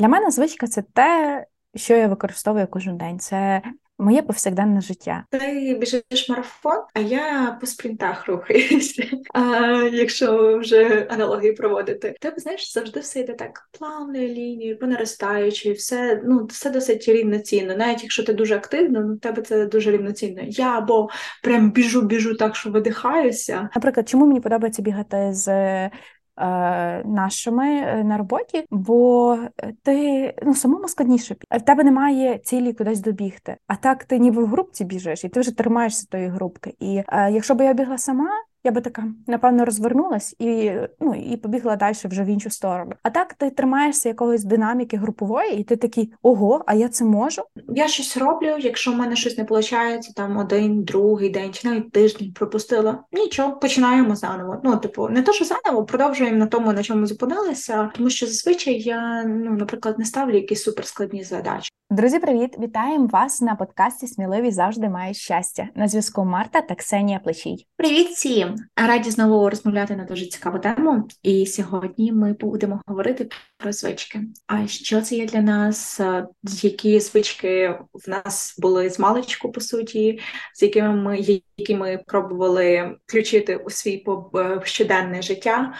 Для мене звичка це те, що я використовую кожен день. Це моє повсякденне життя. Ти біжиш марафон, а я по спринтах рухаюся. А якщо вже аналогії проводити, тебе знаєш, завжди все йде так плавною лінією, по наростаючій, все ну все досить рівноцінно. Навіть якщо ти дуже активно, ну тебе це дуже рівноцінно. Я або прям біжу, біжу так, що видихаюся. Наприклад, чому мені подобається бігати з нашими е, на роботі, бо ти ну самому складніше в тебе немає цілі кудись добігти. А так ти ніби в групці біжиш, і ти вже тримаєшся тої групки. І е, якщо б я бігла сама, я би така, напевно, розвернулась і ну, і побігла далі вже в іншу сторону. А так ти тримаєшся якогось динаміки групової, і ти такий ого, а я це можу. Я щось роблю, якщо в мене щось не виходить, там один, другий день чи навіть тиждень пропустила. Нічого, починаємо заново. Ну, типу, не то, що заново, продовжуємо на тому, на чому зупинилися, тому що зазвичай я, ну, наприклад, не ставлю якісь суперскладні задачі. Друзі, привіт! Вітаємо вас на подкасті Сміливі завжди мають щастя. На зв'язку Марта та Ксенія Плечій. Привіт всім! Раді знову розмовляти на дуже цікаву тему. І сьогодні ми будемо говорити про звички. А що це є для нас? Які звички в нас були з маличку, по суті, з якими ми які ми пробували включити у свій е, щоденне життя,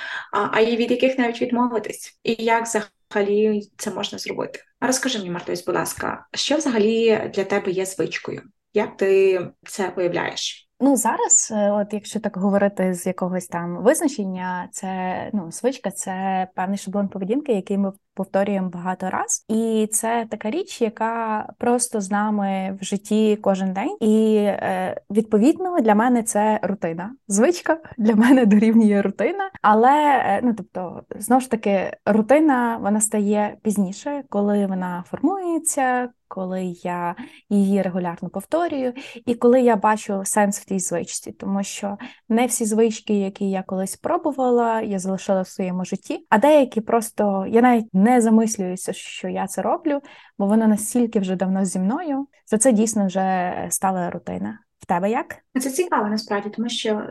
а і від яких навіть відмовитись, і як взагалі це можна зробити? Розкажи мені, Мартусь, будь ласка, що взагалі для тебе є звичкою? Як ти це виявляєш? Ну зараз, е, от якщо так говорити з якогось там визначення, це ну звичка, це певний шаблон поведінки, який ми повторюємо багато раз, і це така річ, яка просто з нами в житті кожен день. І е, відповідно для мене це рутина. Звичка для мене дорівнює рутина, але е, ну тобто, знову ж таки, рутина вона стає пізніше, коли вона формується коли я її регулярно повторюю, і коли я бачу сенс в тій звичці, тому що не всі звички, які я колись пробувала, я залишила в своєму житті, а деякі просто я навіть не замислююся, що я це роблю, бо воно настільки вже давно зі мною, що це дійсно вже стала рутина. В тебе як? Це цікаво насправді, тому що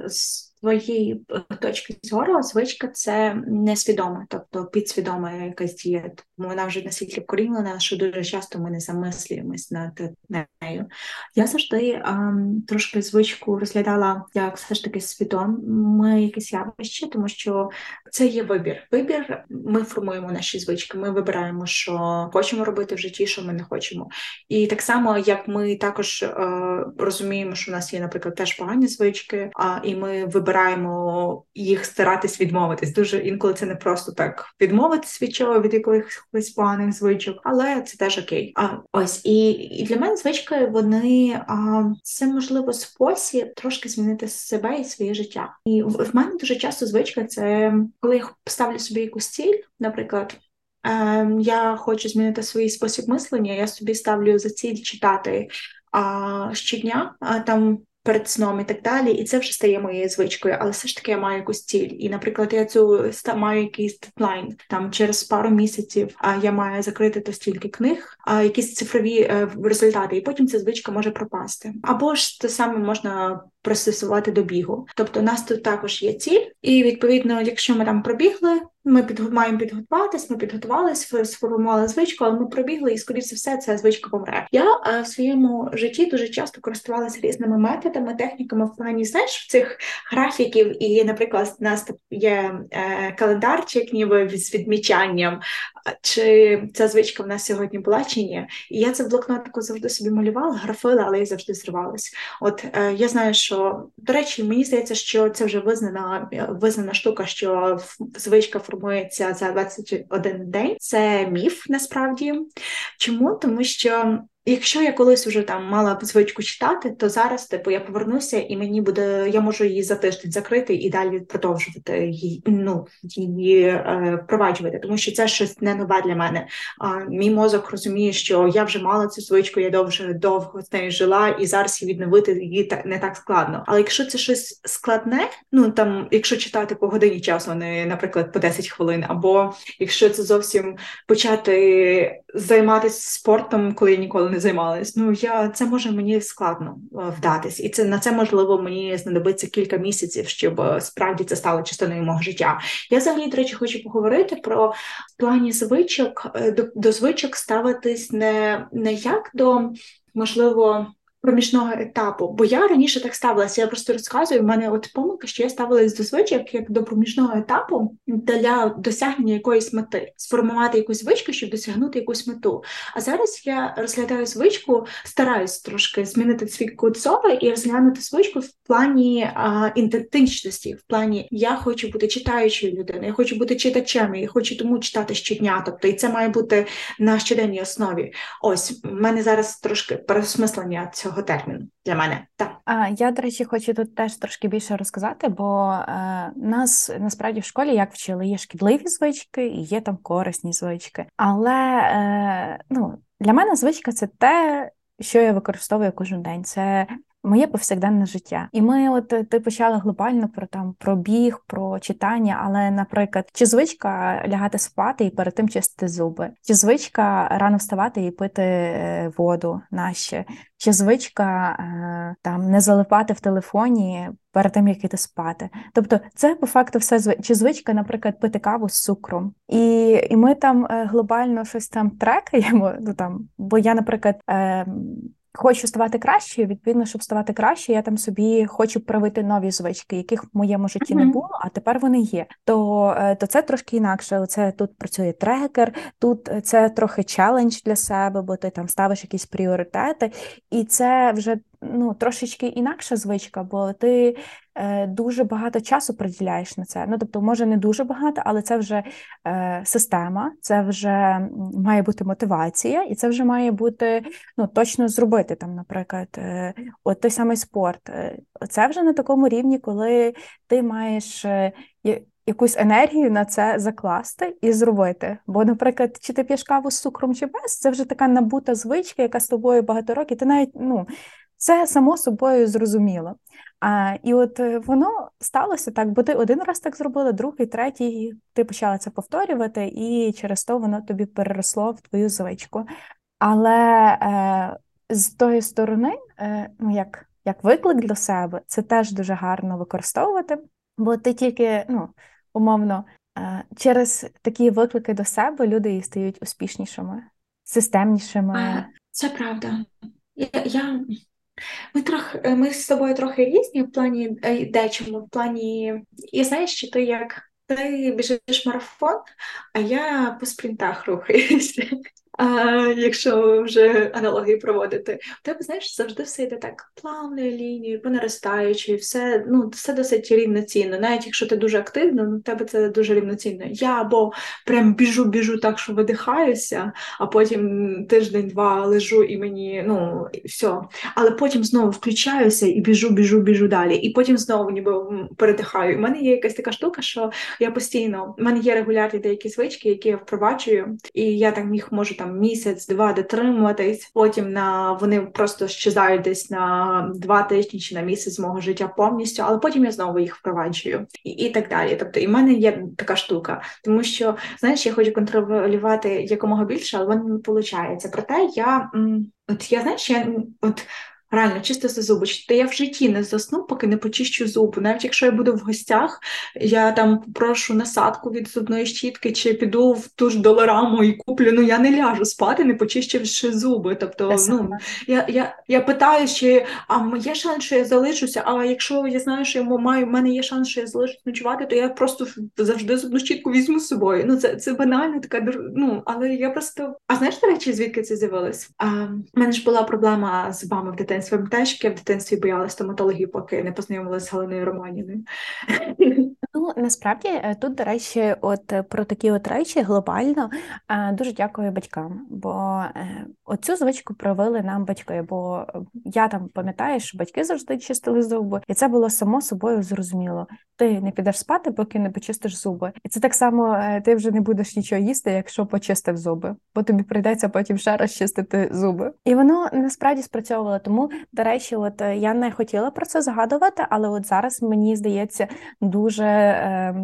твоєї е, точки зору звичка це несвідома, тобто підсвідома якась дія. Тому вона вже настільки вкорінена, що дуже часто ми не замислюємось над нею. Я завжди а, трошки звичку розглядала як все ж таки свідоме якесь явище, тому що це є вибір. Вибір ми формуємо наші звички. Ми вибираємо, що хочемо робити в житті, що ми не хочемо. І так само, як ми також е, розуміємо, що в нас є, наприклад, теж погані звички, а і ми вибираємо вибираємо їх старатись відмовитись. Дуже інколи це не просто так відмовитись від чого від якихось поганих звичок, але це теж окей. А ось і, і для мене звички вони а, це можливо спосіб трошки змінити себе і своє життя. І в, в мене дуже часто звичка це коли я ставлю собі якусь ціль, наприклад. Ем, я хочу змінити свій спосіб мислення. Я собі ставлю за ціль читати а, щодня. А, там перед сном і так далі, і це вже стає моєю звичкою, але все ж таки я маю якусь ціль. І, наприклад, я цю маю якийсь дедлайн, там через пару місяців а я маю закрити то стільки книг, а якісь цифрові е, результати, і потім ця звичка може пропасти. Або ж те саме можна пристосувати до бігу. Тобто у нас тут також є ціль, і відповідно, якщо ми там пробігли. Ми під, маємо підготуватись, ми підготувалися, сформували звичку, але ми пробігли, і скоріше все, ця звичка помре. Я е, в своєму житті дуже часто користувалася різними методами, техніками в плані знаєш, цих графіків. І, наприклад, у нас є е, календарчик, ніби з відмічанням, чи ця звичка в нас сьогодні була, чи ні. І я це в блокнотику завжди собі малювала, графила, але я завжди зривалась. От е, я знаю, що до речі, мені здається, що це вже визнана визнана штука, що звичка формується за 21 день. Це міф насправді. Чому? Тому що Якщо я колись вже там мала звичку читати, то зараз типу я повернуся, і мені буде, я можу її за тиждень закрити і далі продовжувати її ну її е, впроваджувати, тому що це щось не нове для мене. А мій мозок розуміє, що я вже мала цю звичку, я довго довго з нею жила, і зараз її відновити її так не так складно. Але якщо це щось складне, ну там, якщо читати по годині часу, не наприклад по 10 хвилин, або якщо це зовсім почати займатися спортом, коли я ніколи не займалась. Ну я це може мені складно вдатись, і це на це можливо мені знадобиться кілька місяців, щоб справді це стало частиною мого життя. Я взагалі, до речі, хочу поговорити про плані звичок до, до звичок ставитись не, не як до можливо проміжного етапу. Бо я раніше так ставилася, я просто розказую, в мене от помилка, що я ставилась до звичок як до проміжного етапу для досягнення якоїсь мети, сформувати якусь звичку, щоб досягнути якусь мету. А зараз я розглядаю звичку, стараюсь трошки змінити свій код і розглянути звичку в плані а, в плані я хочу бути читаючою людиною, я хочу бути читачем, я хочу тому читати щодня. Тобто, і це має бути на щоденній основі. Ось в мене зараз трошки переосмислення цього цього терміну для мене. Так. А я, до речі, хочу тут теж трошки більше розказати, бо е, нас насправді в школі як вчили, є шкідливі звички і є там корисні звички. Але е, ну, для мене звичка це те, що я використовую кожен день. Це моє повсякденне життя. І ми, от ти почала глобально про там про біг, про читання, але, наприклад, чи звичка лягати спати і перед тим чистити зуби, чи звичка рано вставати і пити е, воду наще, чи звичка е, там не залипати в телефоні перед тим, як іти спати. Тобто, це по факту все чи звичка, наприклад, пити каву з цукром. І і ми там е, глобально щось там трекаємо. Ну там, бо я, наприклад. Ем, Хочу ставати кращою, відповідно, щоб ставати краще, я там собі хочу привити нові звички, яких в моєму житті mm-hmm. не було, а тепер вони є. То е, то це трошки інакше. Оце тут працює трекер, тут це трохи челендж для себе, бо ти там ставиш якісь пріоритети, і це вже ну, трошечки інакша звичка, бо ти е, дуже багато часу приділяєш на це. Ну, тобто, може, не дуже багато, але це вже е, система, це вже має бути мотивація, і це вже має бути ну, точно зробити там, наприклад, е, от той самий спорт. Е, це вже на такому рівні, коли ти маєш. Е, Якусь енергію на це закласти і зробити. Бо, наприклад, чи ти п'єш каву з цукром чи без, це вже така набута звичка, яка з тобою багато років. Ти навіть ну це само собою зрозуміло. А, І от е, воно сталося так, бо ти один раз так зробила, другий, третій, ти почала це повторювати, і через то воно тобі переросло в твою звичку. Але е, з тої сторони, е, ну як як виклик для себе, це теж дуже гарно використовувати, бо ти тільки, ну, умовно, е, через такі виклики до себе люди і стають успішнішими, системнішими. Це правда. Я, я ми трохи е, ми з тобою трохи різні в плані е, дечому, в плані. я знаєш, що ти як ти біжиш марафон, а я по спринтах рухаюся. Якщо вже аналогії проводити, у тебе знаєш, завжди все йде так плавною лінією, по наростаючій, все ну все досить рівноцінно. Навіть якщо ти дуже активно, ну, у тебе це дуже рівноцінно. Я або прям біжу, біжу так, що видихаюся, а потім тиждень-два лежу і мені ну все. Але потім знову включаюся і біжу, біжу, біжу далі. І потім знову ніби передихаю. У мене є якась така штука, що я постійно у мене є регулярні деякі звички, які я впроваджую, і я там їх можу там місяць-два дотримуватись. Потім на вони просто щезають десь на два тижні чи на місяць мого життя повністю, але потім я знову їх впроваджую і і так далі. Тобто, і в мене є така штука, тому що знаєш, я хочу контролювати якомога більше, але воно не виходить. Проте я от я знаєш, я от. Реально, чистити зуби. Та я в житті не засну, поки не почищу зуби. Навіть якщо я буду в гостях, я там прошу насадку від зубної щітки, чи піду в ту ж долараму і куплю. Ну я не ляжу спати, не почищивши зуби. Тобто, ну я я, я питаю, чи а є шанс, що я залишуся. А якщо я знаю, що я маю, в мене є шанс, що я залишусь ночувати, то я просто завжди зубну щітку візьму з собою. Ну це це банально така ну, але я просто. А знаєш, до речі, звідки це з'явилось? У мене ж була проблема з зубами в дитинстві дитинством теж я в дитинстві боялася стоматології, поки не познайомилася з Галиною Романіною. Ну насправді е, тут, до речі, от е, про такі от речі глобально е, дуже дякую батькам, бо оцю звичку провели нам батьки. Бо я там пам'ятаю, що батьки завжди чистили зуби, і це було само собою зрозуміло. Ти не підеш спати, поки не почистиш зуби. І це так само ти вже не будеш нічого їсти, якщо почистив зуби, бо тобі прийдеться потім ще раз чистити зуби. І воно насправді спрацьовувало. Тому, до речі, от я не хотіла про це згадувати, але от зараз мені здається дуже е,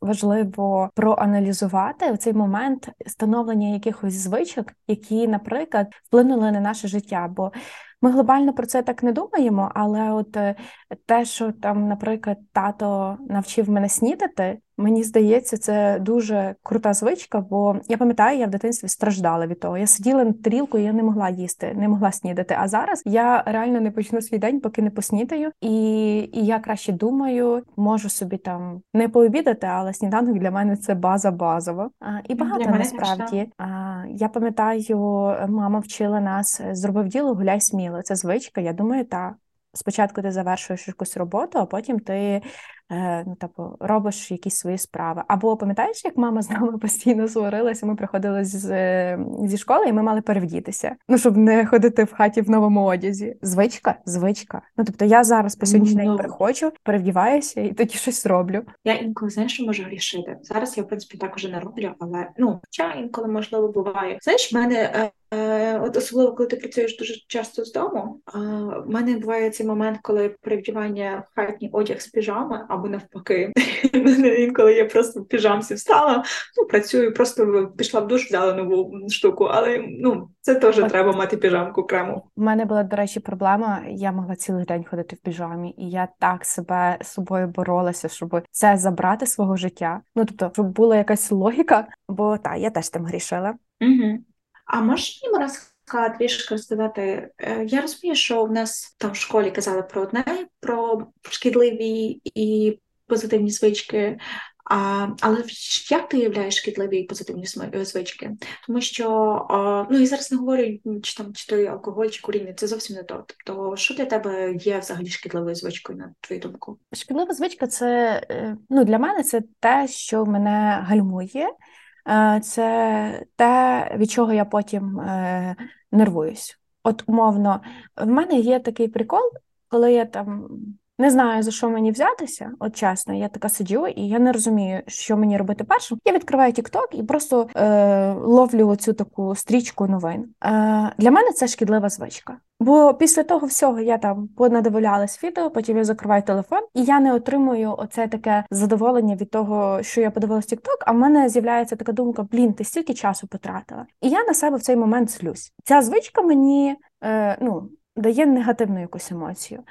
важливо проаналізувати в цей момент становлення якихось звичок, які, наприклад, вплинули на наше життя. Бо ми глобально про це так не думаємо, але от е, те, що там, наприклад, тато навчив мене снідати, Мені здається, це дуже крута звичка, бо я пам'ятаю, я в дитинстві страждала від того. Я сиділа над тарілкою, я не могла їсти, не могла снідати. А зараз я реально не почну свій день, поки не поснідаю. І і я краще думаю, можу собі там не пообідати, але сніданок для мене це база базова. А, І багато насправді. А, Я пам'ятаю, мама вчила нас зробив діло, гуляй сміло. Це звичка. Я думаю, та спочатку ти завершуєш якусь роботу, а потім ти е, ну, типу, робиш якісь свої справи. Або пам'ятаєш, як мама з нами постійно сварилася, ми приходили з, зі школи, і ми мали перевдітися. Ну, щоб не ходити в хаті в новому одязі. Звичка, звичка. Ну тобто я зараз по сьогоднішній день ну, приходжу, перевдіваюся і тоді щось роблю. Я інколи знаєш, що можу рішити. Зараз я в принципі так уже не роблю, але ну хоча інколи можливо буває. Знаєш, в мене. Е, Е, от особливо, коли ти працюєш дуже часто з дому, в мене буває цей момент, коли перевдівання в хатній одяг з піжами або навпаки. Інколи я просто в піжамці встала, ну працюю, просто пішла в душ, взяла нову штуку, але ну це теж От. треба мати піжамку окремо. У мене була, до речі, проблема. Я могла цілий день ходити в піжамі, і я так себе з собою боролася, щоб це забрати свого життя. Ну тобто, щоб була якась логіка, бо так, я теж там грішила. Угу. А можеш мені розказати, трішки розказати? Е, я розумію, що в нас там в школі казали про одне, про шкідливі і позитивні звички. А, Але як ти уявляєш шкідливі і позитивні е, звички? Тому що а, ну і зараз не говорю, чи там чи то алкоголь, чи куріння, це зовсім не то. Тобто, що для тебе є взагалі шкідливою звичкою, на твою думку? Шкідлива звичка це е, ну для мене це те, що мене гальмує. Е, це те, від чого я потім е, нервуюсь. От, умовно, в мене є такий прикол, коли я там не знаю, за що мені взятися, от чесно, я така сиджу, і я не розумію, що мені робити першим. Я відкриваю TikTok і просто е, ловлю оцю таку стрічку новин. Е, Для мене це шкідлива звичка. Бо після того всього я там понадивлялась відео, потім я закриваю телефон, і я не отримую оце таке задоволення від того, що я подивилась TikTok, а в мене з'являється така думка: блін, ти стільки часу потратила. І я на себе в цей момент злюсь. Ця звичка мені е, ну, дає негативну якусь емоцію.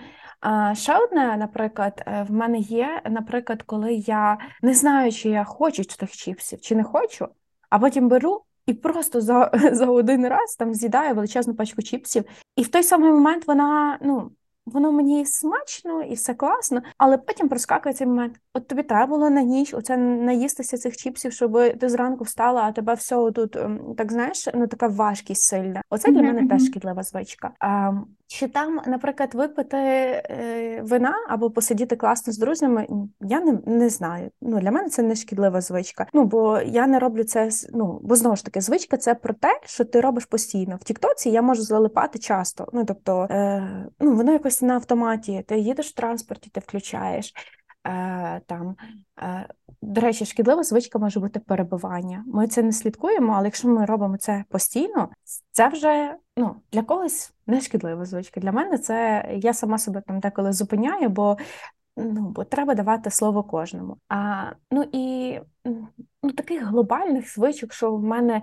Ще одне, наприклад, е, в мене є, наприклад, коли я не знаю, чи я хочу тих чіпсів, чи не хочу, а потім беру і просто за за один раз там з'їдаю величезну пачку чіпсів, і в той самий момент вона ну. Воно мені смачно і все класно, але потім проскакує цей момент. От тобі треба було на ніч оце наїстися цих чіпсів, щоб ти зранку встала, а тебе все тут ем, так знаєш, ну така важкість сильна. Оце для мене теж шкідлива звичка. А, Чи там, наприклад, випити е, вина або посидіти класно з друзями? Я не не знаю. Ну для мене це не шкідлива звичка. Ну бо я не роблю це ну, бо знову ж таки, звичка це про те, що ти робиш постійно. В Тіктоці я можу залипати часто. Ну тобто, е, ну воно якось на автоматі. Ти їдеш в транспорті, ти включаєш. Е, там. Е, до речі, шкідлива звичка може бути перебування. Ми це не слідкуємо, але якщо ми робимо це постійно, це вже ну, для когось не шкідлива звичка. Для мене це я сама себе там деколи зупиняю, бо ну, бо треба давати слово кожному. А ну і ну, таких глобальних звичок, що в мене,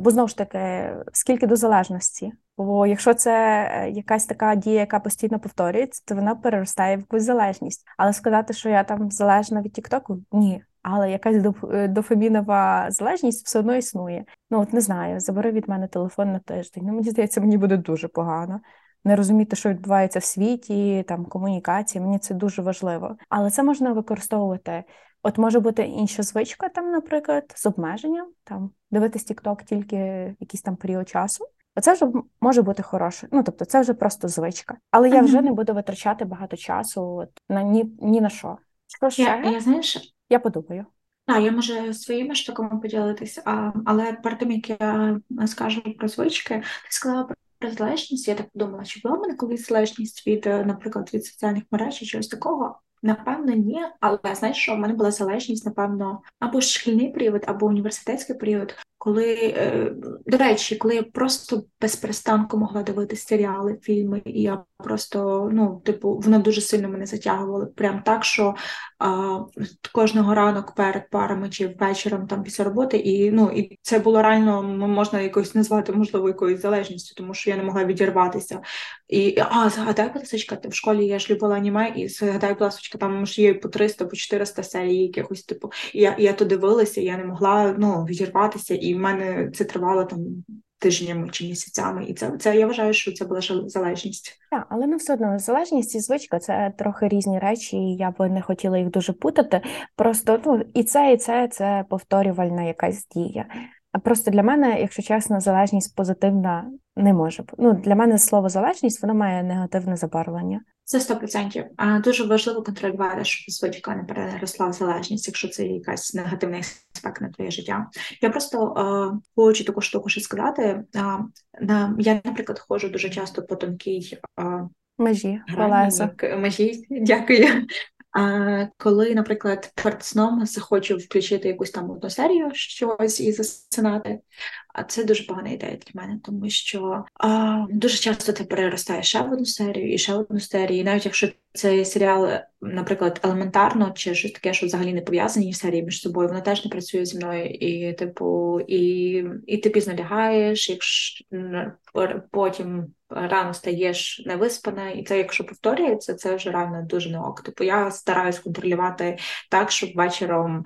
бо знову ж таки, скільки до залежності. Бо якщо це е, якась така дія, яка постійно повторюється, то вона переростає в якусь залежність. Але сказати, що я там залежна від Тіктоку, ні. Але якась е, дофамінова залежність все одно існує. Ну от не знаю, забери від мене телефон на тиждень. Ну мені здається, мені буде дуже погано. Не розуміти, що відбувається в світі, там комунікації, мені це дуже важливо. Але це можна використовувати. От може бути інша звичка, там, наприклад, з обмеженням, там дивитись TikTok тільки якийсь там період часу. Оце вже може бути хороше. Ну тобто, це вже просто звичка. Але я вже не буду витрачати багато часу от, на ні ні на що. Що ще? Я, я знаєш, я подумаю. Так, я можу своїми штуками поділитися, а, але перед тим як я скажу про звички, ти сказала про залежність. Я так подумала, чи була в мене колись залежність від, наприклад, від соціальних мереж чи чогось такого. Напевно, ні, але знаєш, що? В мене була залежність, напевно, або шкільний період, або університетський період, коли, е, до речі, коли я просто без перестанку могла дивитися серіали, фільми, і я просто, ну, типу, воно дуже сильно мене затягувало. Прям так, що а, кожного ранок перед парами чи вечором там після роботи, і ну, і це було реально можна якось назвати, можливо, якоюсь залежністю, тому що я не могла відірватися. І а, згадай, будь ласка, в школі я ж любила аніме, і згадай, будь там ж є по 300, по 400 серій якихось, типу, і я, і я то дивилася, я не могла ну, відірватися, і в мене це тривало там тижнями чи місяцями, і це це я вважаю, що це була залежність. Так, але не все одно залежність і звичка це трохи різні речі. і Я би не хотіла їх дуже путати. Просто ну і це, і це це повторювальна якась дія. Просто для мене, якщо чесно, залежність позитивна не може бути. Ну для мене слово залежність воно має негативне забарвлення. Це сто процентів. А дуже важливо контролювати, щоб звичка не переросла в залежність, якщо це якась негативний аспект на твоє життя. Я просто е, хочу таку штуку ще сказати. Е, на я, наприклад, ходжу дуже часто по тонкій е, межі межі. Дякую. Коли, наприклад, перед сном захочу включити якусь там одну серію щось і засинати, а це дуже погана ідея для мене, тому що а, дуже часто це переростає ще в одну серію і ще в одну серію. І навіть якщо цей серіал, наприклад, елементарно чи щось таке, що взагалі не пов'язані серії між собою, воно теж не працює зі мною. І, типу, і і ти пізно лягаєш, якщо потім рано стаєш невиспана, і це, якщо повторюється, це вже реально дуже не ок. Типу я стараюсь контролювати так, щоб вечором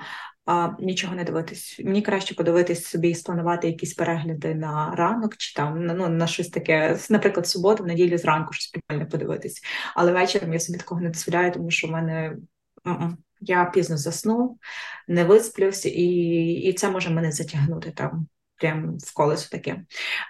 а, нічого не дивитись. Мені краще подивитись собі і спланувати якісь перегляди на ранок чи там ну, на щось таке, наприклад, суботу, в неділю зранку щось прикольне подивитись. Але вечором я собі такого не дозволяю, тому що в мене. Я пізно засну, не висплюсь, і і це може мене затягнути там прям в колесо таке.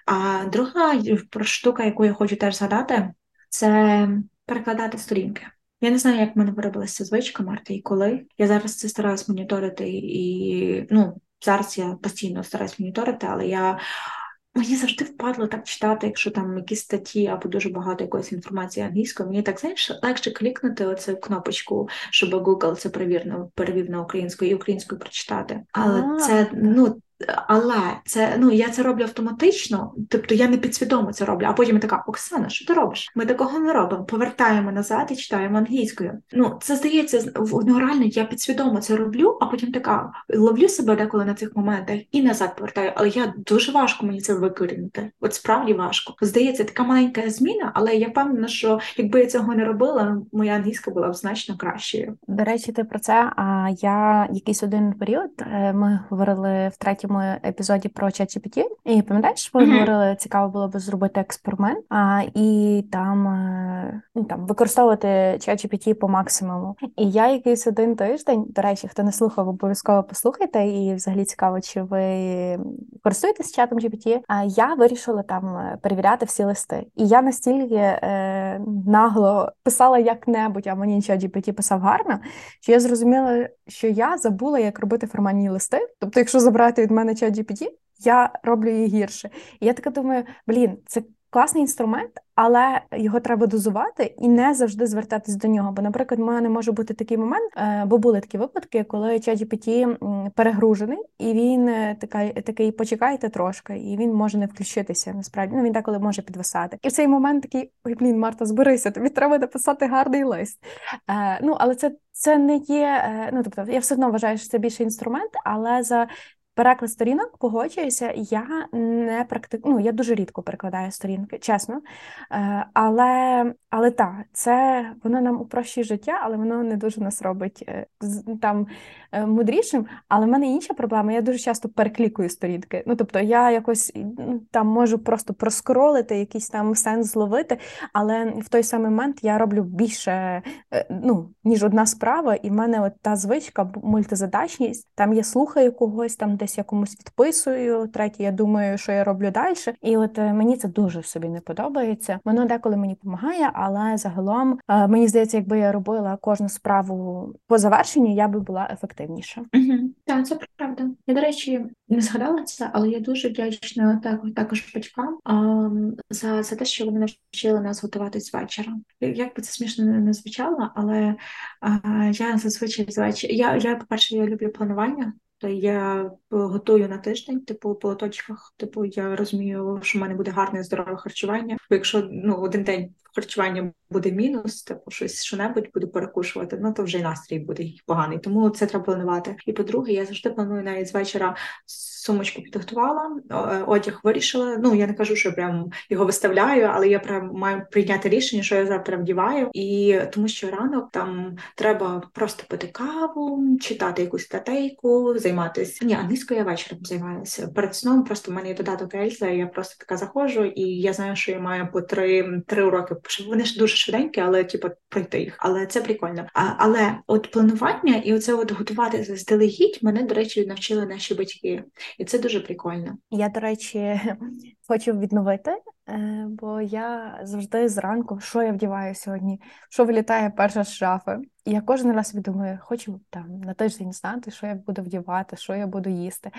А друга штука, яку я хочу теж згадати, це перекладати сторінки. Я не знаю, як в мене виробилася звичка Марта і коли. Я зараз це стараюсь моніторити, і ну, зараз я постійно стараюсь моніторити, але я. Мені завжди впадло так читати, якщо там якісь статті або дуже багато якоїсь інформації англійською. Мені так знаєш, легше клікнути оцю кнопочку, щоб Google це перевів на українську і українською прочитати. Але а, це ну але це ну я це роблю автоматично, тобто я не підсвідомо це роблю. А потім я така Оксана, що ти робиш? Ми такого не робимо. Повертаємо назад і читаємо англійською. Ну це здається, ну реально я підсвідомо це роблю, а потім така ловлю себе деколи на цих моментах і назад повертаю. Але я дуже важко мені це викорінити. От справді важко. Здається, така маленька зміна, але я впевнена, що якби я цього не робила, моя англійська була б значно кращою. До речі, ти про це. А я якийсь один період е, ми говорили в третьому третьому епізоді про ChatGPT. І пам'ятаєш, ми mm-hmm. говорили, цікаво було б зробити експеримент, а і там е, ну, там використовувати ChatGPT по максимуму. І я якийсь один тиждень, до речі, хто не слухав, обов'язково послухайте, і взагалі цікаво, чи ви користуєтесь чатом GPT. А я вирішила там е, перевіряти всі листи. І я настільки е, нагло писала як-небудь, а мені ChatGPT писав гарно, що я зрозуміла, що я забула, як робити формальні листи. Тобто, якщо забрати від мене чат GPT, я роблю її гірше. І я така думаю, блін, це класний інструмент, але його треба дозувати і не завжди звертатись до нього. Бо, наприклад, в мене може бути такий момент, е, бо були такі випадки, коли ChatGPT перегружений, і він е, такий, такий почекайте трошки, і він може не включитися. Насправді ну, він деколи може підвисати. І в цей момент такий ой, блін, Марта, зберися, тобі треба написати гарний лист. Е, Ну але це. Це не є, ну тобто, я все одно вважаю, що це більше інструмент, але за Переклад сторінок погоджуюся, я не практикую, ну, я дуже рідко перекладаю сторінки, чесно. Е, але але так, це воно нам упрощує життя, але воно не дуже нас робить е, там е, мудрішим. Але в мене інша проблема, я дуже часто переклікую сторінки. Ну, тобто я якось там можу просто проскролити, якийсь там сенс зловити, але в той самий момент я роблю більше, ну, ніж одна справа, і в мене от та звичка, мультизадачність, там я слухаю когось, там десь я комусь відписую, третє, я думаю, що я роблю далі. І от е, мені це дуже собі не подобається. Воно деколи мені допомагає, але загалом е, мені здається, якби я робила кожну справу по завершенню, я би була ефективніша. Угу. Так, це правда. Я до речі не згадала це, але я дуже вдячна так, також батькам а, за за те, що вони навчили нас готуватись вечора. Як би це смішно не звучало, але а, я зазвичай з. Я, я по перше, я люблю планування. То я готую на тиждень, типу по точках. Типу, я розумію, що в мене буде гарне здорове харчування. Бо якщо ну один день харчування буде мінус, типу щось що-небудь буду перекушувати, ну то вже й настрій буде поганий. Тому це треба планувати. І по-друге, я завжди планую навіть з вечора сумочку підготувала, е, одяг вирішила. Ну я не кажу, що прям його виставляю, але я прям маю прийняти рішення, що я завтра вдіваю, і тому що ранок там треба просто пити каву, читати якусь статейку, займатися. Ні, англійською я вечором займаюся. Перед сном просто в мене є додаток Ельза, я просто така заходжу, і я знаю, що я маю по три три уроки. Вони ж дуже швиденькі, але типу пройти їх. Але це прикольно. А, Але от планування і оце от готувати заздалегідь мене, до речі, навчили наші батьки і це дуже прикольно. Я, до речі, хочу відновити, е, бо я завжди зранку, що я вдіваю сьогодні, що вилітає перша з шафи. І я кожен раз думаю, хочу там на тиждень знати, що я буду вдівати, що я буду їсти.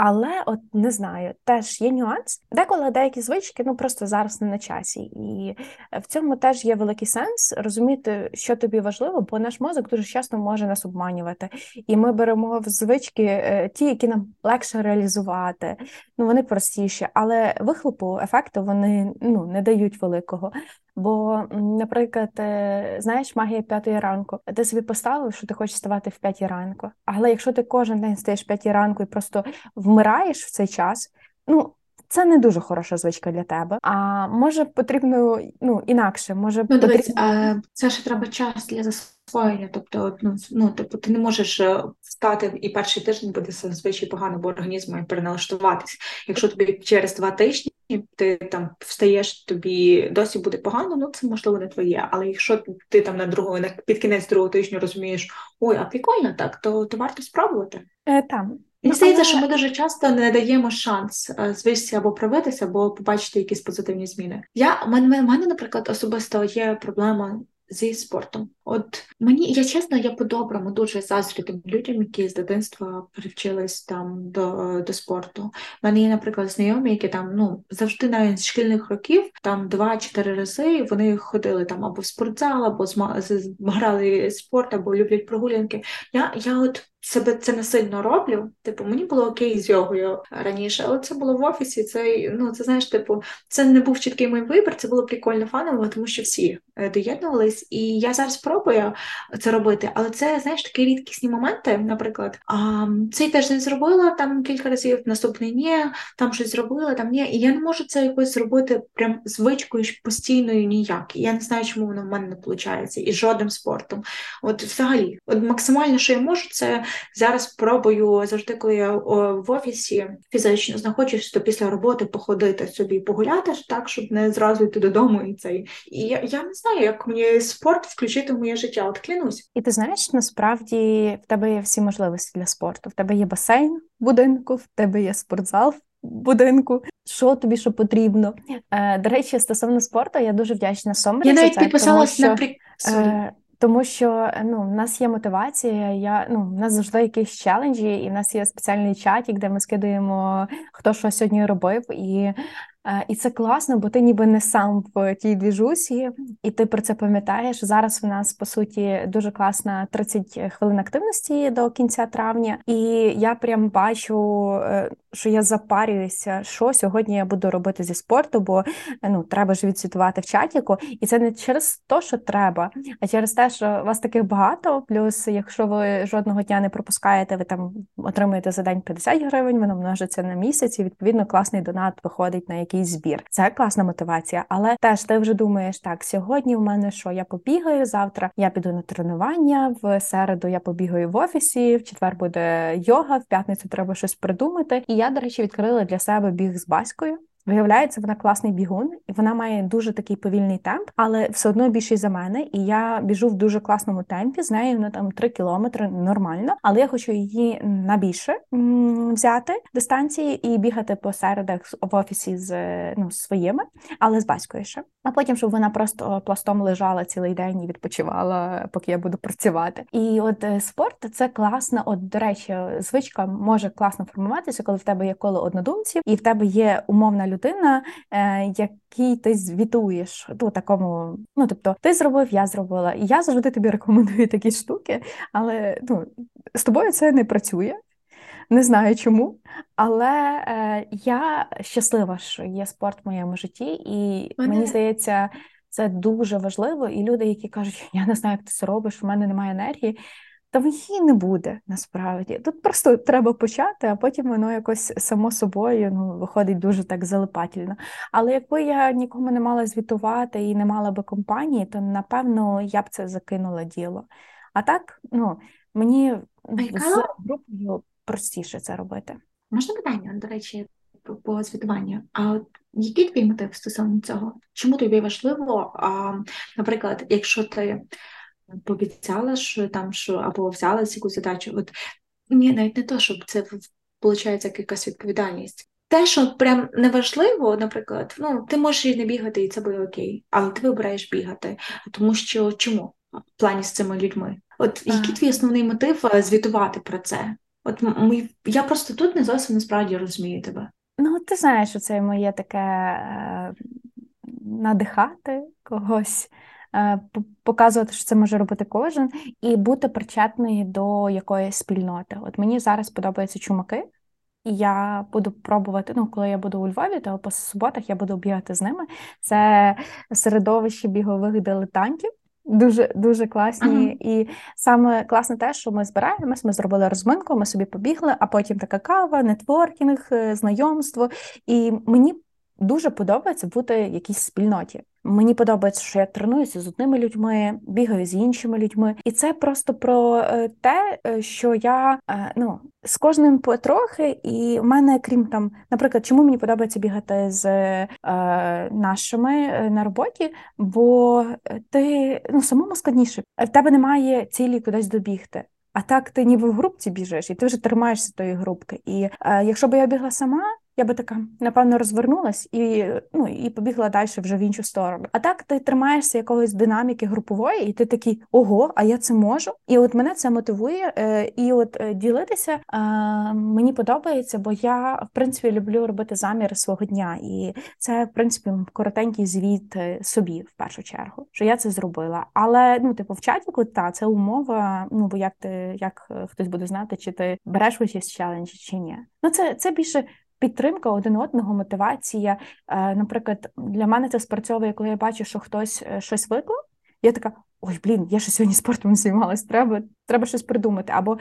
Але от не знаю, теж є нюанс. Деколи деякі звички ну просто зараз не на часі, і в цьому теж є великий сенс розуміти, що тобі важливо, бо наш мозок дуже часто може нас обманювати. І ми беремо в звички е, ті, які нам легше реалізувати, ну вони простіші, але вихлопу ефекту вони ну не дають великого. Бо, наприклад, е, знаєш, магія п'ятої ранку. Ти собі поставив, що ти хочеш ставати в п'ятій ранку. Але якщо ти кожен день стаєш в п'ятій ранку і просто вмираєш в цей час, ну. Це не дуже хороша звичка для тебе. А може потрібно ну інакше. Може ну, дивись, а, це ще треба час для засвоєння. Тобто, ну ну тобто, ти не можеш е, встати і перший тиждень буде зазвичай погано, бо організм має переналаштуватись. Якщо тобі через два тижні ти там встаєш, тобі досі буде погано, ну це можливо не твоє. Але якщо ти там на другого під кінець другого тижня розумієш, ой, а прикольно так, то то варто спробувати. Е, Там. Мені здається, що ми дуже часто не даємо шанс е, звичці або проявитися, або побачити якісь позитивні зміни. Я в мене, мене, наприклад, особисто є проблема зі спортом. От мені я чесно, я по-доброму дуже заздрю тим людям, які з дитинства привчились там до до спорту. У мене є, наприклад, знайомі, які там ну завжди навіть з шкільних років, там два-чотири рази вони ходили там або в спортзал, або грали спорт, або люблять прогулянки. Я я от себе це не сильно роблю. Типу, мені було окей з йогою раніше, але це було в офісі. Це ну це знаєш, типу, це не був чіткий мій вибір, це було прикольно фаново, тому що всі е, доєднувались. І я зараз спробую це робити, але це знаєш такі рідкісні моменти. Наприклад, а, цей теж не зробила там кілька разів, наступний ні, там щось зробила, там ні. І я не можу це якось зробити прям звичкою постійною ніяк. Я не знаю, чому воно в мене не виходить, і жодним спортом. От взагалі, от максимально, що я можу, це зараз спробую завжди, коли я в офісі фізично знаходжусь, то після роботи походити собі погуляти так, щоб не зразу йти додому. І цей і я, я не знаю, як мені спорт включити в моє життя. От клянусь. І ти знаєш, насправді в тебе є всі можливості для спорту. В тебе є басейн в будинку, в тебе є спортзал. Будинку, що тобі що потрібно. Е, До речі, стосовно спорту, я дуже вдячна Сомері. Я навіть підписалась на при... Е, тому що ну, в нас є мотивація, я ну в нас завжди якісь челенджі, і в нас є спеціальний чаті, де ми скидуємо хто що сьогодні робив, і Е, і це класно, бо ти ніби не сам в тій двіжусі, і ти про це пам'ятаєш. Зараз в нас по суті дуже класна 30 хвилин активності до кінця травня, і я прям бачу, е, що я запарююся, що сьогодні я буду робити зі спорту, бо ну треба ж відсвітувати в чатіку, і це не через те, що треба, а через те, що вас таких багато. Плюс, якщо ви жодного дня не пропускаєте, ви там отримуєте за день 50 гривень, воно множиться на місяць, і відповідно класний донат виходить на який якийсь збір. Це класна мотивація, але теж ти вже думаєш, так сьогодні в мене що я побігаю завтра. Я піду на тренування в середу. Я побігаю в офісі. В четвер буде йога, в п'ятницю треба щось придумати. І я, до речі, відкрила для себе біг з баською. Виявляється, вона класний бігун, і вона має дуже такий повільний темп, але все одно більший за мене. І я біжу в дуже класному темпі. З нею на там 3 кілометри нормально, але я хочу її на більше взяти дистанції і бігати по середах в офісі з ну своїми, але з батькою ще. А потім, щоб вона просто пластом лежала цілий день і відпочивала, поки я буду працювати. І от е, спорт це класно. От до речі, звичка може класно формуватися, коли в тебе є коло однодумців, і в тебе є умовна людина, е, якій ти звітуєш у такому. Ну тобто, ти зробив, я зробила. І я завжди тобі рекомендую такі штуки, але ну з тобою це не працює. Не знаю чому, але е, я щаслива, що є спорт в моєму житті, і Мене... мені здається, це дуже важливо. І люди, які кажуть, я не знаю, як ти це робиш, у мене немає енергії. Та її не буде насправді. Тут просто треба почати, а потім воно якось само собою ну, виходить дуже так залипательно. Але якби я нікому не мала звітувати і не мала би компанії, то напевно я б це закинула діло. А так, ну мені з групою простіше це робити. Можна питання, до речі, по звітуванню. А от який твій мотив стосовно цього? Чому тобі важливо? А, Наприклад, якщо ти пообіцяла, що там що або взяла якусь задачу, от ні, навіть не то, щоб це виходить як якась відповідальність. Те, що прям неважливо, наприклад, ну ти можеш і не бігати, і це буде окей, але ти вибираєш бігати. Тому що чому в плані з цими людьми? От який твій основний мотив е, звітувати про це? От ми я просто тут не зовсім насправді розумію тебе. Ну, ти знаєш, що це моє таке е, надихати когось, показувати, що це може робити кожен, і бути причетною до якоїсь спільноти. От мені зараз подобаються чумаки. І я буду пробувати, ну, коли я буду у Львові, то по суботах я буду бігати з ними. Це середовище бігових дилетантів. Дуже дуже класні, ага. і саме класне те, що ми збираємось. Ми зробили розминку, ми собі побігли, а потім така кава, нетворкінг, е, знайомство. І мені дуже подобається бути в якійсь спільноті. Мені подобається, що я тренуюся з одними людьми, бігаю з іншими людьми, і це просто про е, те, е, що я ну з кожним потрохи, і в мене, крім там, наприклад, чому мені подобається бігати з е, нашими на роботі, бо ти ну самому складніше, в тебе немає цілі кудись добігти. А так ти ніби в групці біжиш, і ти вже тримаєшся тої групки. І е, якщо б я бігла сама, я би така, напевно, розвернулась і ну, і побігла далі вже в іншу сторону. А так ти тримаєшся якогось динаміки групової, і ти такий ого, а я це можу. І от мене це мотивує. Е, і от е, ділитися е, мені подобається, бо я в принципі люблю робити заміри свого дня. І це, в принципі, коротенький звіт собі в першу чергу, що я це зробила. Але ну, типу, в чаті, та це умова. Ну бо як ти як хтось буде знати, чи ти береш участь в челенджі, чи ні. Ну це це більше підтримка один одного, мотивація. Е, наприклад, для мене це спрацьовує, коли я бачу, що хтось е, щось виклав. Я така: ой, блін, я ще сьогодні спортом займалась, треба треба щось придумати. Або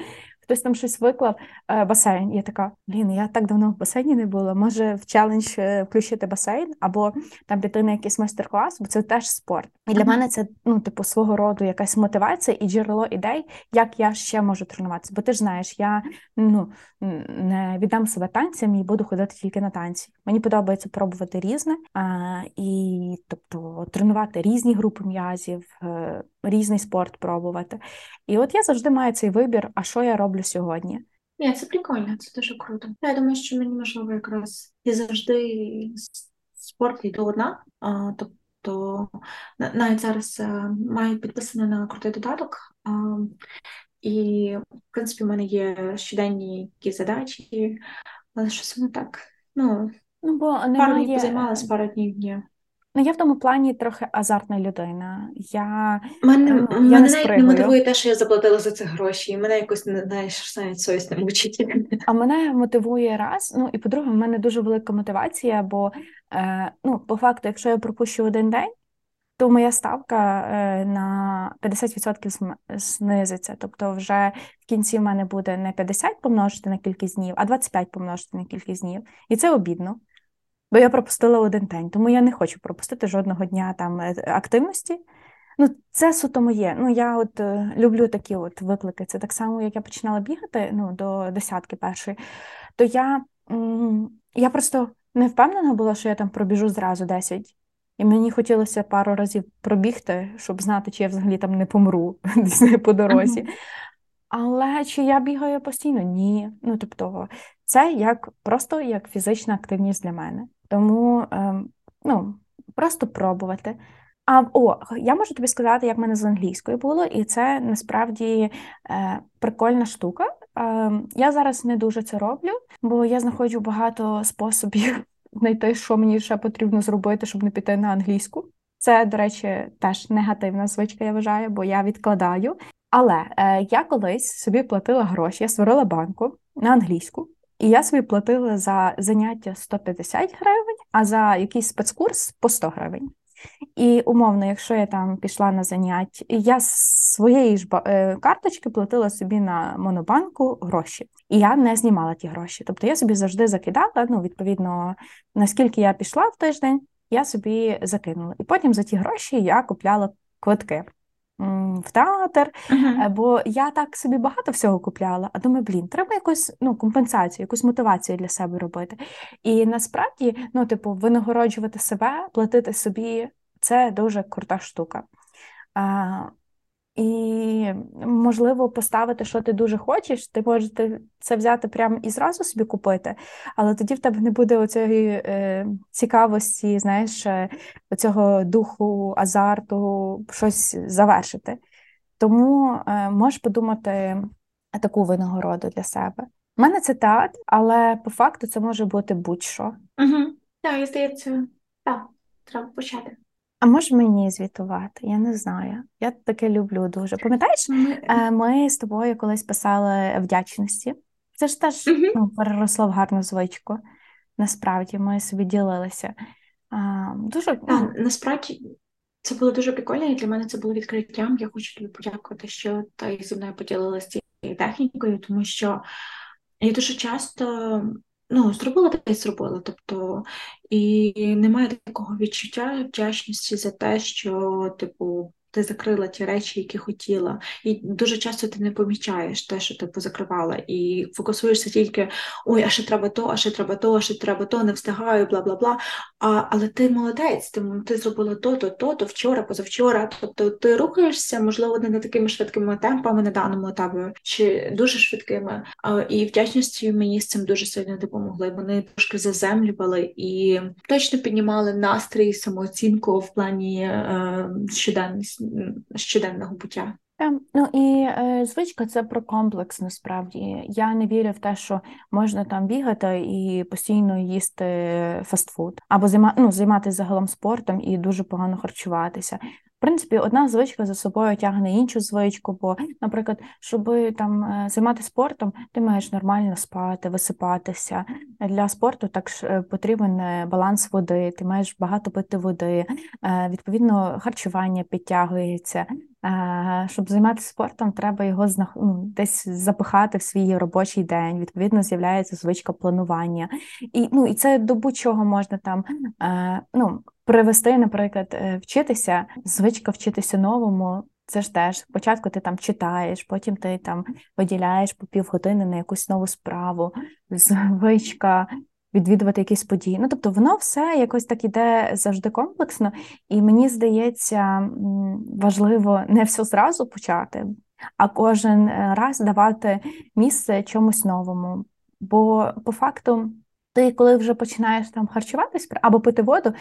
хтось там щось виклав е, басейн. Я така, блін, я так давно в басейні не була. Може в челендж е, включити басейн, або там піти на якийсь майстер-клас, бо це теж спорт. І для мене це ну, типу, свого роду якась мотивація і джерело ідей, як я ще можу тренуватися. Бо ти ж знаєш, я ну не віддам себе танцям і буду ходити тільки на танці. Мені подобається пробувати різне а, і тобто тренувати різні групи м'язів, е, різний спорт пробувати. І от я завжди маю цей вибір, а що я роблю сьогодні. Ні, це прикольно, це дуже круто. Я думаю, що мені можливо якраз і завжди спорт йду одна, а, тобто навіть зараз а, е, маю підписано на крутий додаток. А, і, в принципі, в мене є щоденні якісь задачі, але щось воно так. Ну, ну бо немає... пару днів позаймалась, пару днів ні. Ну, я в тому плані трохи азартна людина. Я Мене, ну, я мене не навіть не мотивує те, що я заплатила за це гроші, і мене якось не знаєш, навіть совість не мучить. А мене мотивує раз. Ну і по-друге, в мене дуже велика мотивація, бо е, ну, по факту, якщо я пропущу один день, то моя ставка е, на 50% знизиться. Тобто, вже в кінці в мене буде не 50 помножити на кількість днів, а 25 помножити на кількість днів. І це обідно. Бо я пропустила один день, тому я не хочу пропустити жодного дня там е, активності. Ну, це суто моє. Ну, я от е, люблю такі от виклики. Це так само, як я починала бігати ну, до десятки першої, то я м- я просто не впевнена була, що я там пробіжу зразу 10. І мені хотілося пару разів пробігти, щоб знати, чи я взагалі там не помру по дорозі. Uh-huh. Але чи я бігаю постійно? Ні. Ну, тобто, це як просто як фізична активність для мене. Тому ем, ну, просто пробувати. А о, я можу тобі сказати, як мене з англійською було, і це насправді е, прикольна штука. Е, я зараз не дуже це роблю, бо я знаходжу багато способів знайти, що мені ще потрібно зробити, щоб не піти на англійську. Це, до речі, теж негативна звичка, я вважаю, бо я відкладаю. Але е, я колись собі платила гроші, я створила банку, на англійську. І я собі платила за заняття 150 гривень, а за якийсь спецкурс по 100 гривень. І умовно, якщо я там пішла на заняття, я з своєї ж е, карточки платила собі на монобанку гроші, і я не знімала ті гроші. Тобто я собі завжди закидала. Ну, відповідно, наскільки я пішла в тиждень, я собі закинула. І потім за ті гроші я купляла квитки в театр, uh-huh. бо я так собі багато всього купляла, а думаю, блін, треба якусь ну, компенсацію, якусь мотивацію для себе робити. І насправді, ну, типу, винагороджувати себе, платити собі це дуже крута штука. І, можливо, поставити, що ти дуже хочеш, ти можеш це взяти прямо і зразу собі купити, але тоді в тебе не буде оцієї е, цікавості, знаєш, е, оцього духу, азарту, щось завершити. Тому е, можеш подумати таку винагороду для себе. У мене це театр, але по факту це може бути будь-що. Угу. Так, і здається, так, треба почати. А може мені звітувати? Я не знаю. Я таке люблю дуже. Пам'ятаєш, ми, е, з тобою колись писали вдячності. Це ж теж угу. ну, переросло в гарну звичку. Насправді ми собі ділилися. А, дуже... А, насправді це було дуже прикольно, і для мене це було відкриттям. Я хочу тобі подякувати, що ти зі мною поділилася цією технікою, тому що я дуже часто Ну, зробила й зробила. Тобто, і немає такого відчуття вдячності за те, що, типу, ти закрила ті речі, які хотіла. І дуже часто ти не помічаєш те, що ти позакривала, і фокусуєшся тільки ой, а ще треба то, а ще треба то, а ще треба то, не встигаю, бла бла бла. А, Але ти молодець, ти, ти зробила то, то, то, то вчора, позавчора. Тобто ти рухаєшся, можливо, не такими швидкими темпами на даному етапі, чи дуже швидкими. А, І вдячністю мені з цим дуже сильно допомогли. Вони трошки заземлювали і точно піднімали настрій, самооцінку в плані е, щоденності щоденного буття. Ну і е, звичка це про комплекс насправді. Я не вірю в те, що можна там бігати і постійно їсти фастфуд, або займа, ну, займатися загалом спортом і дуже погано харчуватися. В принципі, одна звичка за собою тягне іншу звичку, бо, наприклад, щоб там е, займатися спортом, ти маєш нормально спати, висипатися. Для спорту так е, потрібен е, баланс води, ти маєш багато пити води, відповідно, харчування підтягується. Щоб займатися спортом, треба його ну, десь запихати в свій робочий день. Відповідно, з'являється звичка планування. І ну, і це до будь-чого можна там ну, привести, наприклад, е, вчитися, звичка вчитися новому. Це ж теж спочатку ти там читаєш, потім ти там виділяєш по півгодини на якусь нову справу, звичка відвідувати якісь події. Ну тобто воно все якось так іде завжди комплексно, і мені здається, важливо не все зразу почати, а кожен е, раз давати місце чомусь новому. Бо по факту, ти, коли вже починаєш там харчуватись або пити воду,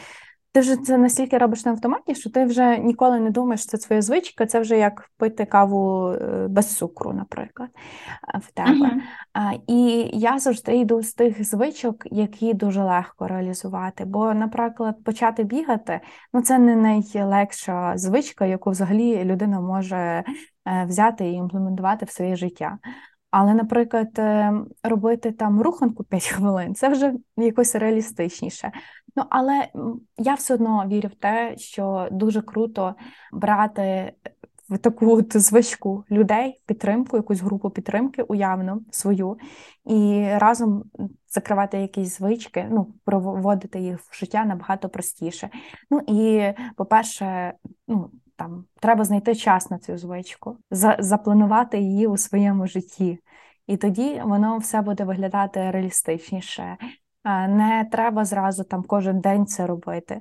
ти вже це настільки робиш на автоматі, що ти вже ніколи не думаєш, що це твоя звичка, це вже як пити каву е, без цукру, наприклад, е, в тебе. Uh-huh. І я завжди йду з тих звичок, які дуже легко реалізувати. Бо, наприклад, почати бігати ну це не найлегша звичка, яку взагалі людина може е, взяти і імплементувати в своє життя. Але, наприклад, робити там руханку 5 хвилин це вже якось реалістичніше. Ну але я все одно вірю в те, що дуже круто брати в таку от звичку людей, підтримку, якусь групу підтримки уявно свою, і разом закривати якісь звички, ну, проводити їх в життя набагато простіше. Ну і, по-перше, ну там треба знайти час на цю звичку, за- запланувати її у своєму житті. І тоді воно все буде виглядати реалістичніше. Не треба зразу там кожен день це робити.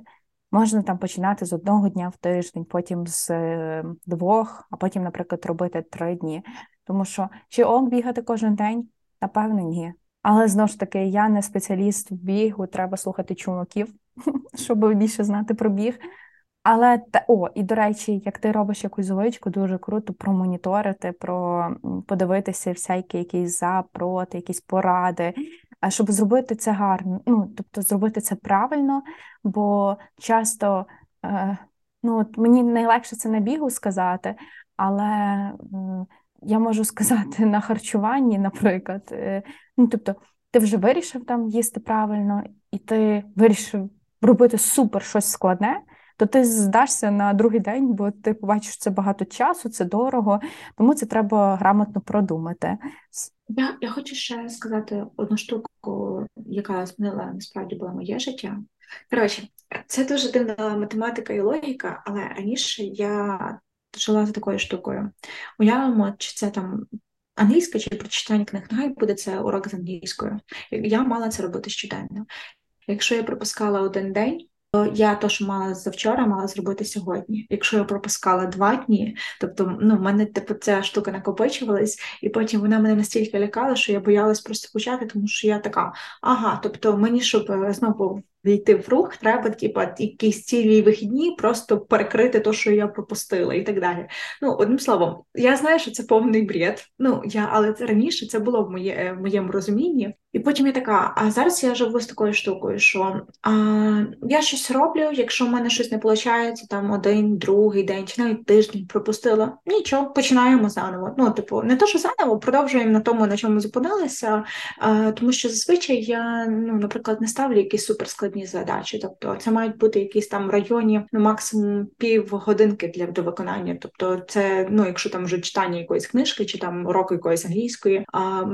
Можна там починати з одного дня в тиждень, потім з е, двох, а потім, наприклад, робити три дні. Тому що чи ок бігати кожен день? Напевно, ні. Але знову ж таки, я не спеціаліст в бігу, треба слухати чумаків, щоб більше знати про біг. Але та о, і до речі, як ти робиш якусь звичку, дуже круто промоніторити, про подивитися всякі якісь за, проти, якісь поради, щоб зробити це гарно, ну тобто зробити це правильно, бо часто е, ну от мені найлегше це на бігу сказати, але я можу сказати, на харчуванні, наприклад. Е, ну, тобто, ти вже вирішив там їсти правильно, і ти вирішив робити супер щось складне, то ти здашся на другий день, бо ти побачиш що це багато часу, це дорого, тому це треба грамотно продумати. Я я хочу ще сказати одну штуку, яка змінила насправді була моє життя. Коротше, це дуже дивна математика і логіка, але раніше я жила за такою штукою. Уявимо, чи це там англійська, чи прочитання книг, нехай буде це урок з англійською. Я мала це робити щоденно. Якщо я пропускала один день, я то, що мала завчора, мала зробити сьогодні. Якщо я пропускала два дні, тобто ну, в мене типу ця штука накопичувалась, і потім вона мене настільки лякала, що я боялась просто почати, тому що я така, ага, тобто мені щоб е, знову війти в рух, треба типу, якісь цілі вихідні, просто перекрити те, що я пропустила, і так далі. Ну, одним словом, я знаю, що це повний бред. Ну я, але раніше це було в моє, в моєму розумінні. І потім я така, а зараз я живу з такою штукою, що а, я щось роблю, якщо в мене щось не виходить, там один, другий день чи навіть тиждень пропустила, нічого, починаємо заново. Ну, типу, не то, що заново, продовжуємо на тому, на чому зупинилися, а, тому що зазвичай я, ну, наприклад, не ставлю якісь суперскладні задачі. Тобто це мають бути якісь там районі, ну, максимум пів годинки для до виконання. Тобто, це, ну, якщо там вже читання якоїсь книжки чи там уроку якоїсь англійської, а,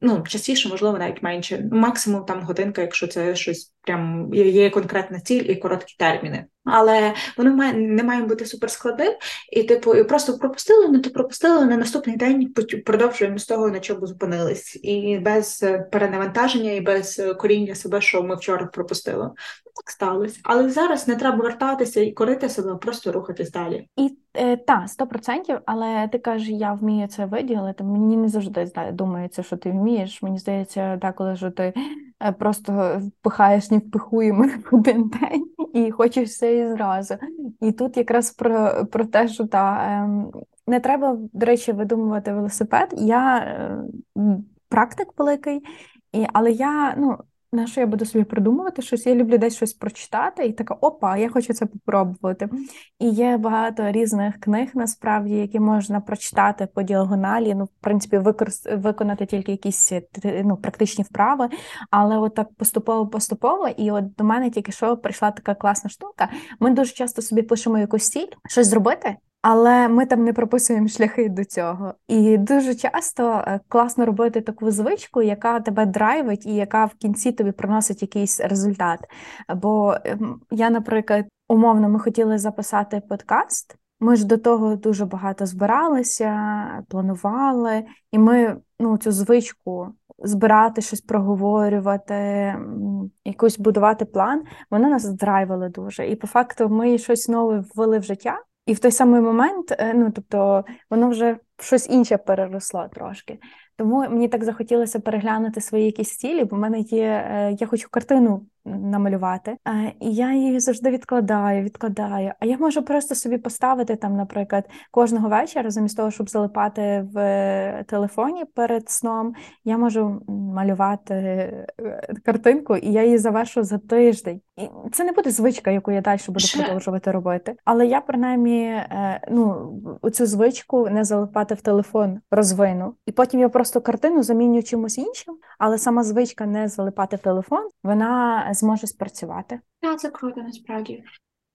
ну, частіше, можливо, навіть менше. Ну, Максимум там годинка, якщо це щось прям є конкретна ціль і короткі терміни. Але вони не мають бути суперскладним, і типу і просто пропустили, ну то пропустили на наступний день. продовжуємо з того, на чому зупинились, і без перенавантаження, і без коріння себе, що ми вчора пропустили. Ну так сталося. Але зараз не треба вертатися і корити себе, просто рухатись далі. І е, та сто процентів. Але ти кажеш, я вмію це виділити. Мені не завжди думається, що ти вмієш. Мені здається, деколи що ти е, просто впихаєш невпихуємо в один день і хочеш все і зразу. І тут якраз про про те, що та ем, не треба, до речі, видумувати велосипед. Я е, практик великий, і, але я ну, на що я буду собі придумувати щось? Я люблю десь щось прочитати, і така опа, я хочу це попробувати. І є багато різних книг, насправді, які можна прочитати по діагоналі. Ну, в принципі, використ... виконати тільки якісь ну, практичні вправи, але от так поступово-поступово. І от до мене тільки що прийшла така класна штука. Ми дуже часто собі пишемо якусь ціль, щось зробити. Але ми там не прописуємо шляхи до цього. І дуже часто е, класно робити таку звичку, яка тебе драйвить і яка в кінці тобі приносить якийсь результат. Бо ем, я, наприклад, умовно, ми хотіли записати подкаст. Ми ж до того дуже багато збиралися, планували, і ми ну, цю звичку збирати щось проговорювати, якусь будувати план, вона нас драйвила дуже. І по факту ми щось нове ввели в життя. І в той самий момент, е, ну тобто, воно вже щось інше переросло трошки. Тому мені так захотілося переглянути свої якісь цілі, бо в мене є, е, я хочу картину намалювати, е, і я її завжди відкладаю, відкладаю. А я можу просто собі поставити там, наприклад, кожного вечора, замість того, щоб залипати в телефоні перед сном, я можу малювати е, картинку, і я її завершу за тиждень. І це не буде звичка, яку я далі буду продовжувати робити. Але я принаймні ну, цю звичку не залипати в телефон розвину, і потім я просто картину замінюю чимось іншим, але сама звичка не залипати в телефон, вона зможе спрацювати. Так, це круто, насправді.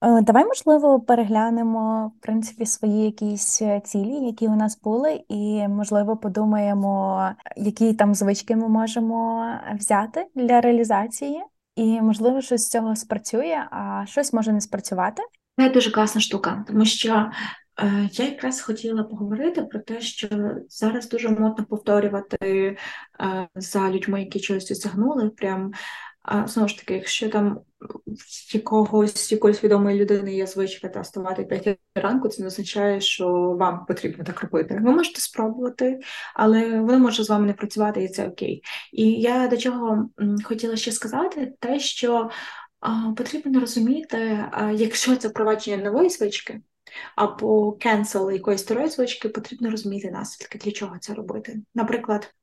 Е, давай, можливо, переглянемо в принципі свої якісь е, цілі, які у нас були, і можливо подумаємо, які там звички ми можемо взяти для реалізації, і можливо щось з цього спрацює, а щось може не спрацювати. Це дуже класна штука, тому що Е, я якраз хотіла поговорити про те, що зараз дуже модно повторювати е, за людьми, які чогось досягнули. Прям знову ж таки, якщо там якогось якоїсь відомої людини є звичка та вставати 5 ранку, це не означає, що вам потрібно так робити. Ви можете спробувати, але воно може з вами не працювати, і це окей. І я до чого хотіла ще сказати, те, що потрібно розуміти, якщо це впровадження нової звички або cancel якоїсь старої звички, потрібно розуміти наслідки, для чого це робити. Наприклад,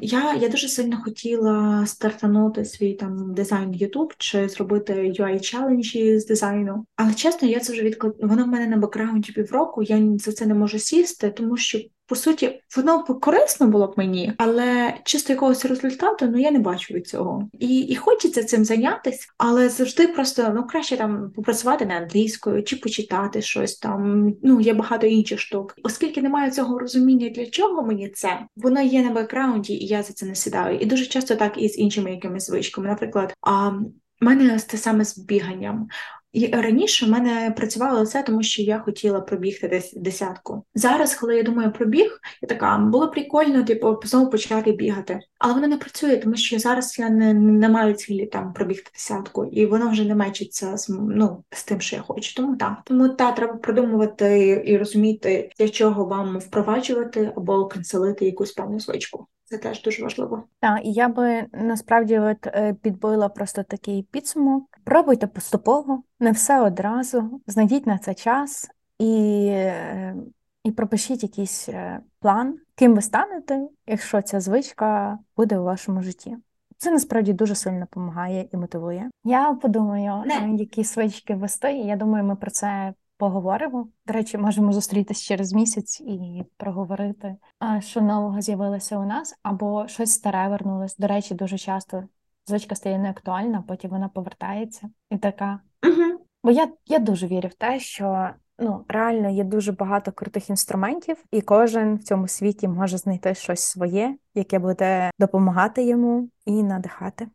я я дуже сильно хотіла стартанути свій там дизайн YouTube чи зробити UI челенджі з дизайну. Але чесно, я це вже відклад... Воно в мене на бекграунді півроку. Я за це не можу сісти, тому що по суті, воно корисно було б мені, але чисто якогось результату ну я не бачу від цього. І і хочеться цим зайнятися, але завжди просто ну краще там попрацювати на англійською чи почитати щось там. Ну є багато інших штук, оскільки немає цього розуміння, для чого мені це, воно є на бекграунді, і я за це не сідаю. І дуже часто так і з іншими якимись звичками. Наприклад, а у мене те саме з біганням. І раніше в мене працювало це, тому що я хотіла пробігти десь десятку. Зараз, коли я думаю про біг, я така було прикольно, типу, знову почати бігати. Але воно не працює, тому що зараз я не не маю цілі там пробігти десятку, і воно вже не мечиться з ну, з тим, що я хочу. Тому так. Тому та треба продумувати і розуміти, для чого вам впроваджувати або канцелити якусь певну звичку. Це теж дуже важливо. Так, і я би насправді от е, підбила просто такий підсумок. Пробуйте поступово, не все одразу, знайдіть на це час і е, і пропишіть якийсь е, план, ким ви станете, якщо ця звичка буде у вашому житті. Це насправді дуже сильно допомагає і мотивує. Я подумаю, не. які звички вести. Я думаю, ми про це поговоримо. До речі, можемо зустрітися через місяць і проговорити, що нового з'явилося у нас, або щось старе вернулось. До речі, дуже часто звичка стає неактуальна, потім вона повертається і така. Угу. Бо я я дуже вірю в те, що ну реально є дуже багато крутих інструментів, і кожен в цьому світі може знайти щось своє, яке буде допомагати йому і надихати.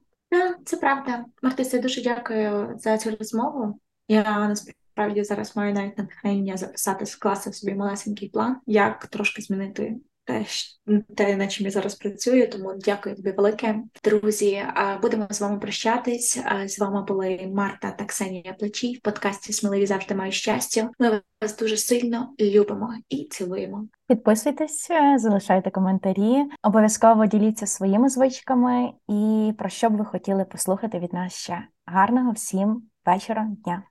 Це правда, Мартися. Дуже дякую за цю розмову. Я насправді зараз маю навіть натхнення записати з класу собі малесенький план, як трошки змінити те, те, над чим я зараз працюю. Тому дякую тобі велике, друзі. Будемо з вами прощатись. З вами були Марта та Ксенія Плечій в подкасті Сміливі завжди мають щастя. Ми вас дуже сильно любимо і цілуємо. Підписуйтесь, залишайте коментарі, обов'язково діліться своїми звичками і про що б ви хотіли послухати від нас ще. Гарного всім вечора, дня.